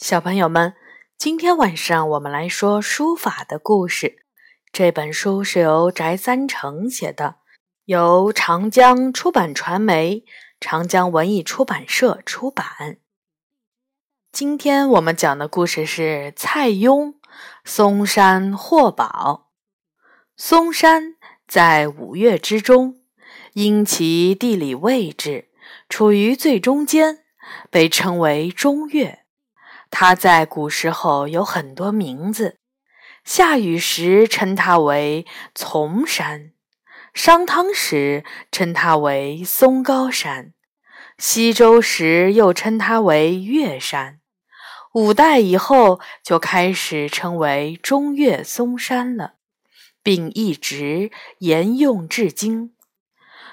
小朋友们，今天晚上我们来说书法的故事。这本书是由翟三成写的，由长江出版传媒、长江文艺出版社出版。今天我们讲的故事是蔡邕嵩山获宝。嵩山在五岳之中，因其地理位置处于最中间，被称为中岳。它在古时候有很多名字，夏禹时称它为丛山，商汤时称它为松高山，西周时又称它为岳山，五代以后就开始称为中岳嵩山了，并一直沿用至今。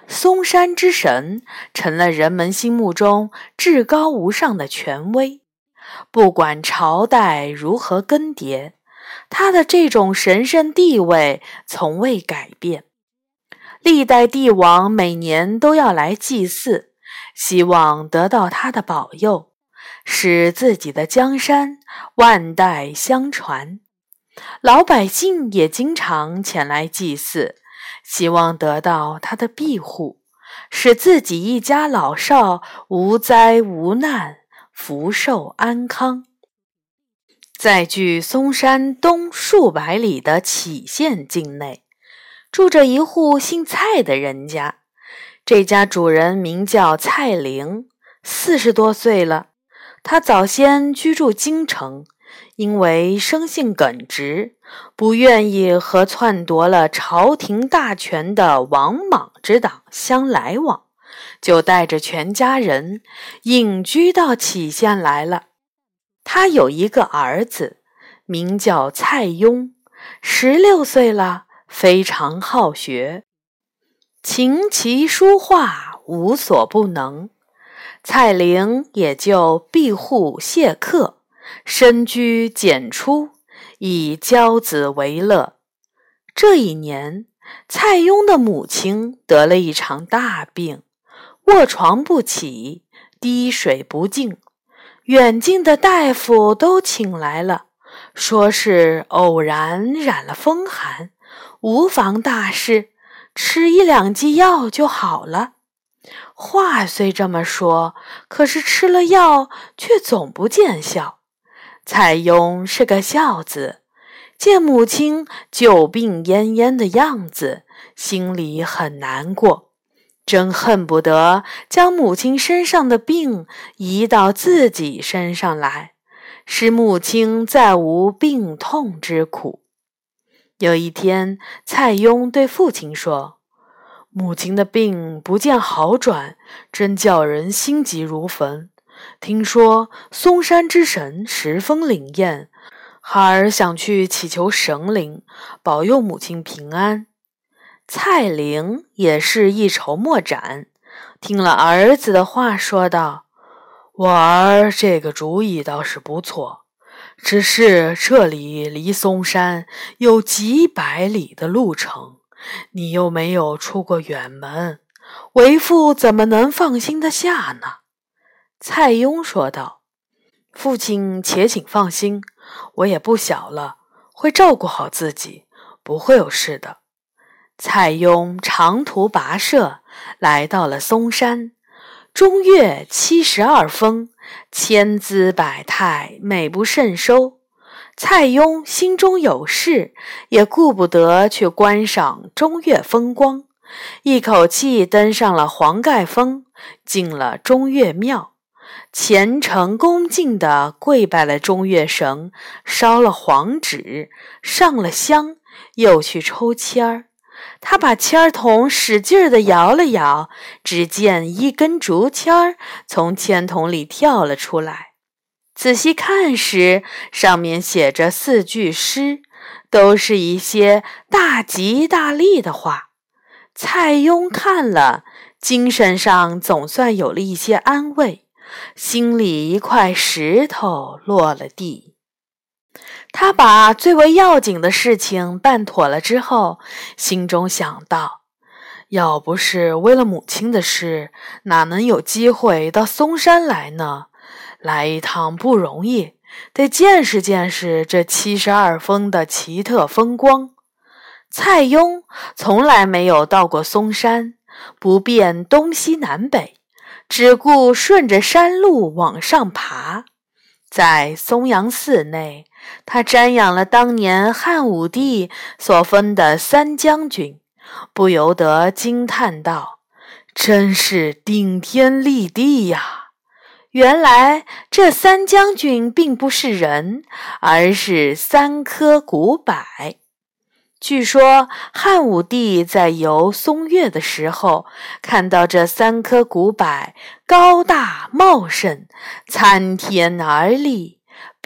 嵩山之神成了人们心目中至高无上的权威。不管朝代如何更迭，他的这种神圣地位从未改变。历代帝王每年都要来祭祀，希望得到他的保佑，使自己的江山万代相传。老百姓也经常前来祭祀，希望得到他的庇护，使自己一家老少无灾无难。福寿安康。在距嵩山东数百里的杞县境内，住着一户姓蔡的人家。这家主人名叫蔡玲，四十多岁了。他早先居住京城，因为生性耿直，不愿意和篡夺了朝廷大权的王莽之党相来往。就带着全家人隐居到杞县来了。他有一个儿子，名叫蔡邕，十六岁了，非常好学，琴棋书画无所不能。蔡玲也就庇护谢客，深居简出，以教子为乐。这一年，蔡邕的母亲得了一场大病。卧床不起，滴水不进，远近的大夫都请来了，说是偶然染了风寒，无妨大事，吃一两剂药就好了。话虽这么说，可是吃了药却总不见效。蔡邕是个孝子，见母亲久病恹恹的样子，心里很难过。真恨不得将母亲身上的病移到自己身上来，使母亲再无病痛之苦。有一天，蔡邕对父亲说：“母亲的病不见好转，真叫人心急如焚。听说嵩山之神十分灵验，孩儿想去祈求神灵保佑母亲平安。”蔡玲也是一筹莫展，听了儿子的话，说道：“我儿这个主意倒是不错，只是这里离嵩山有几百里的路程，你又没有出过远门，为父怎么能放心得下呢？”蔡邕说道：“父亲且请放心，我也不小了，会照顾好自己，不会有事的。”蔡邕长途跋涉，来到了嵩山。中岳七十二峰，千姿百态，美不胜收。蔡邕心中有事，也顾不得去观赏中岳风光，一口气登上了黄盖峰，进了中岳庙，虔诚恭敬地跪拜了中岳神，烧了黄纸，上了香，又去抽签儿。他把签儿筒使劲儿地摇了摇，只见一根竹签儿从签筒里跳了出来。仔细看时，上面写着四句诗，都是一些大吉大利的话。蔡邕看了，精神上总算有了一些安慰，心里一块石头落了地。他把最为要紧的事情办妥了之后，心中想到：要不是为了母亲的事，哪能有机会到嵩山来呢？来一趟不容易，得见识见识这七十二峰的奇特风光。蔡邕从来没有到过嵩山，不辨东西南北，只顾顺着山路往上爬。在嵩阳寺内，他瞻仰了当年汉武帝所封的三将军，不由得惊叹道：“真是顶天立地呀！”原来这三将军并不是人，而是三棵古柏。据说汉武帝在游嵩岳的时候，看到这三棵古柏高大茂盛，参天而立，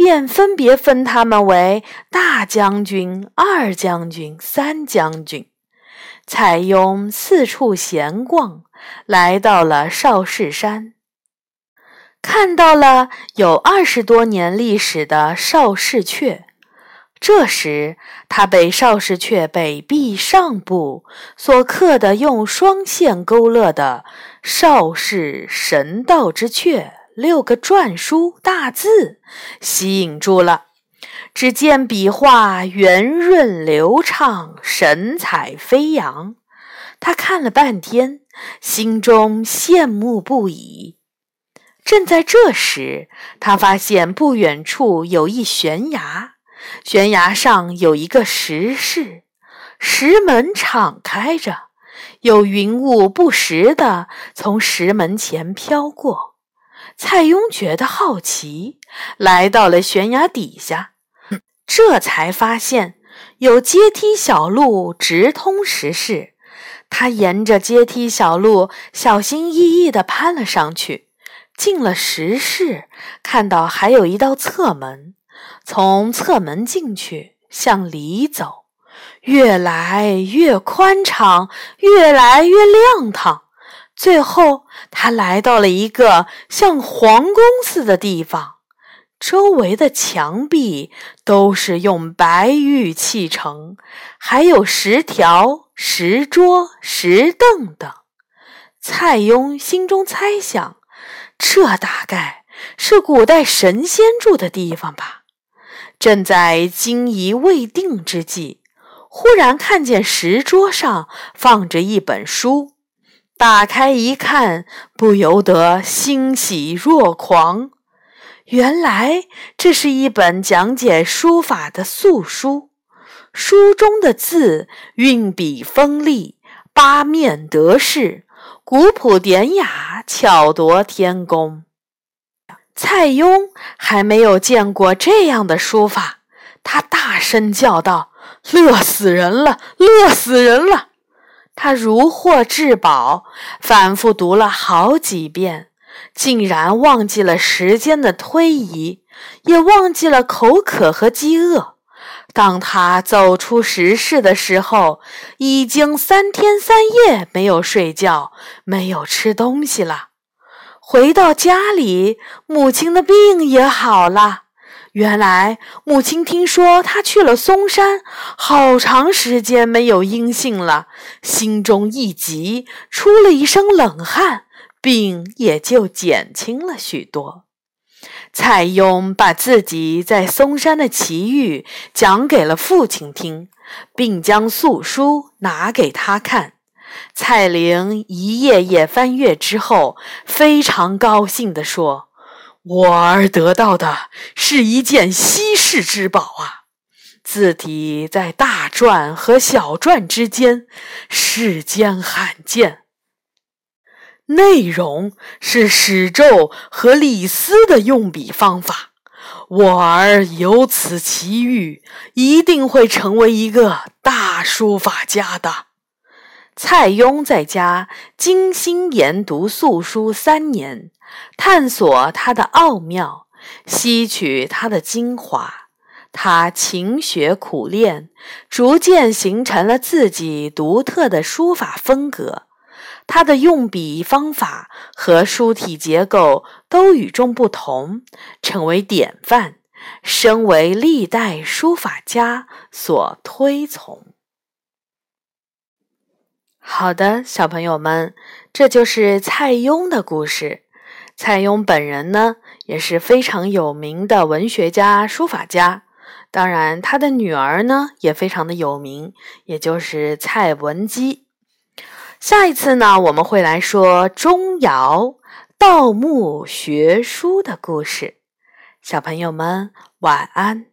便分别封他们为大将军、二将军、三将军。蔡邕四处闲逛，来到了少室山。看到了有二十多年历史的邵氏阙，这时他被邵氏阙北壁上部所刻的用双线勾勒的“邵氏神道之阙”六个篆书大字吸引住了。只见笔画圆润流畅，神采飞扬。他看了半天，心中羡慕不已。正在这时，他发现不远处有一悬崖，悬崖上有一个石室，石门敞开着，有云雾不时地从石门前飘过。蔡邕觉得好奇，来到了悬崖底下，这才发现有阶梯小路直通石室。他沿着阶梯小路，小心翼翼地攀了上去。进了石室，看到还有一道侧门，从侧门进去，向里走，越来越宽敞，越来越亮堂。最后，他来到了一个像皇宫似的地方，周围的墙壁都是用白玉砌成，还有石条、石桌、石凳等。蔡邕心中猜想。这大概是古代神仙住的地方吧。正在惊疑未定之际，忽然看见石桌上放着一本书，打开一看，不由得欣喜若狂。原来这是一本讲解书法的素书，书中的字运笔锋利，八面得势。古朴典雅，巧夺天工。蔡邕还没有见过这样的书法，他大声叫道：“乐死人了，乐死人了！”他如获至宝，反复读了好几遍，竟然忘记了时间的推移，也忘记了口渴和饥饿。当他走出石室的时候，已经三天三夜没有睡觉，没有吃东西了。回到家里，母亲的病也好了。原来母亲听说他去了嵩山，好长时间没有音信了，心中一急，出了一身冷汗，病也就减轻了许多。蔡邕把自己在嵩山的奇遇讲给了父亲听，并将素书拿给他看。蔡玲一页页翻阅之后，非常高兴地说：“我儿得到的是一件稀世之宝啊！字体在大篆和小篆之间，世间罕见。”内容是史咒和李斯的用笔方法，我儿有此奇遇，一定会成为一个大书法家的。蔡邕在家精心研读素书三年，探索它的奥妙，吸取它的精华。他勤学苦练，逐渐形成了自己独特的书法风格。他的用笔方法和书体结构都与众不同，成为典范，深为历代书法家所推崇。好的，小朋友们，这就是蔡邕的故事。蔡邕本人呢，也是非常有名的文学家、书法家。当然，他的女儿呢，也非常的有名，也就是蔡文姬。下一次呢，我们会来说钟繇盗墓学书的故事。小朋友们，晚安。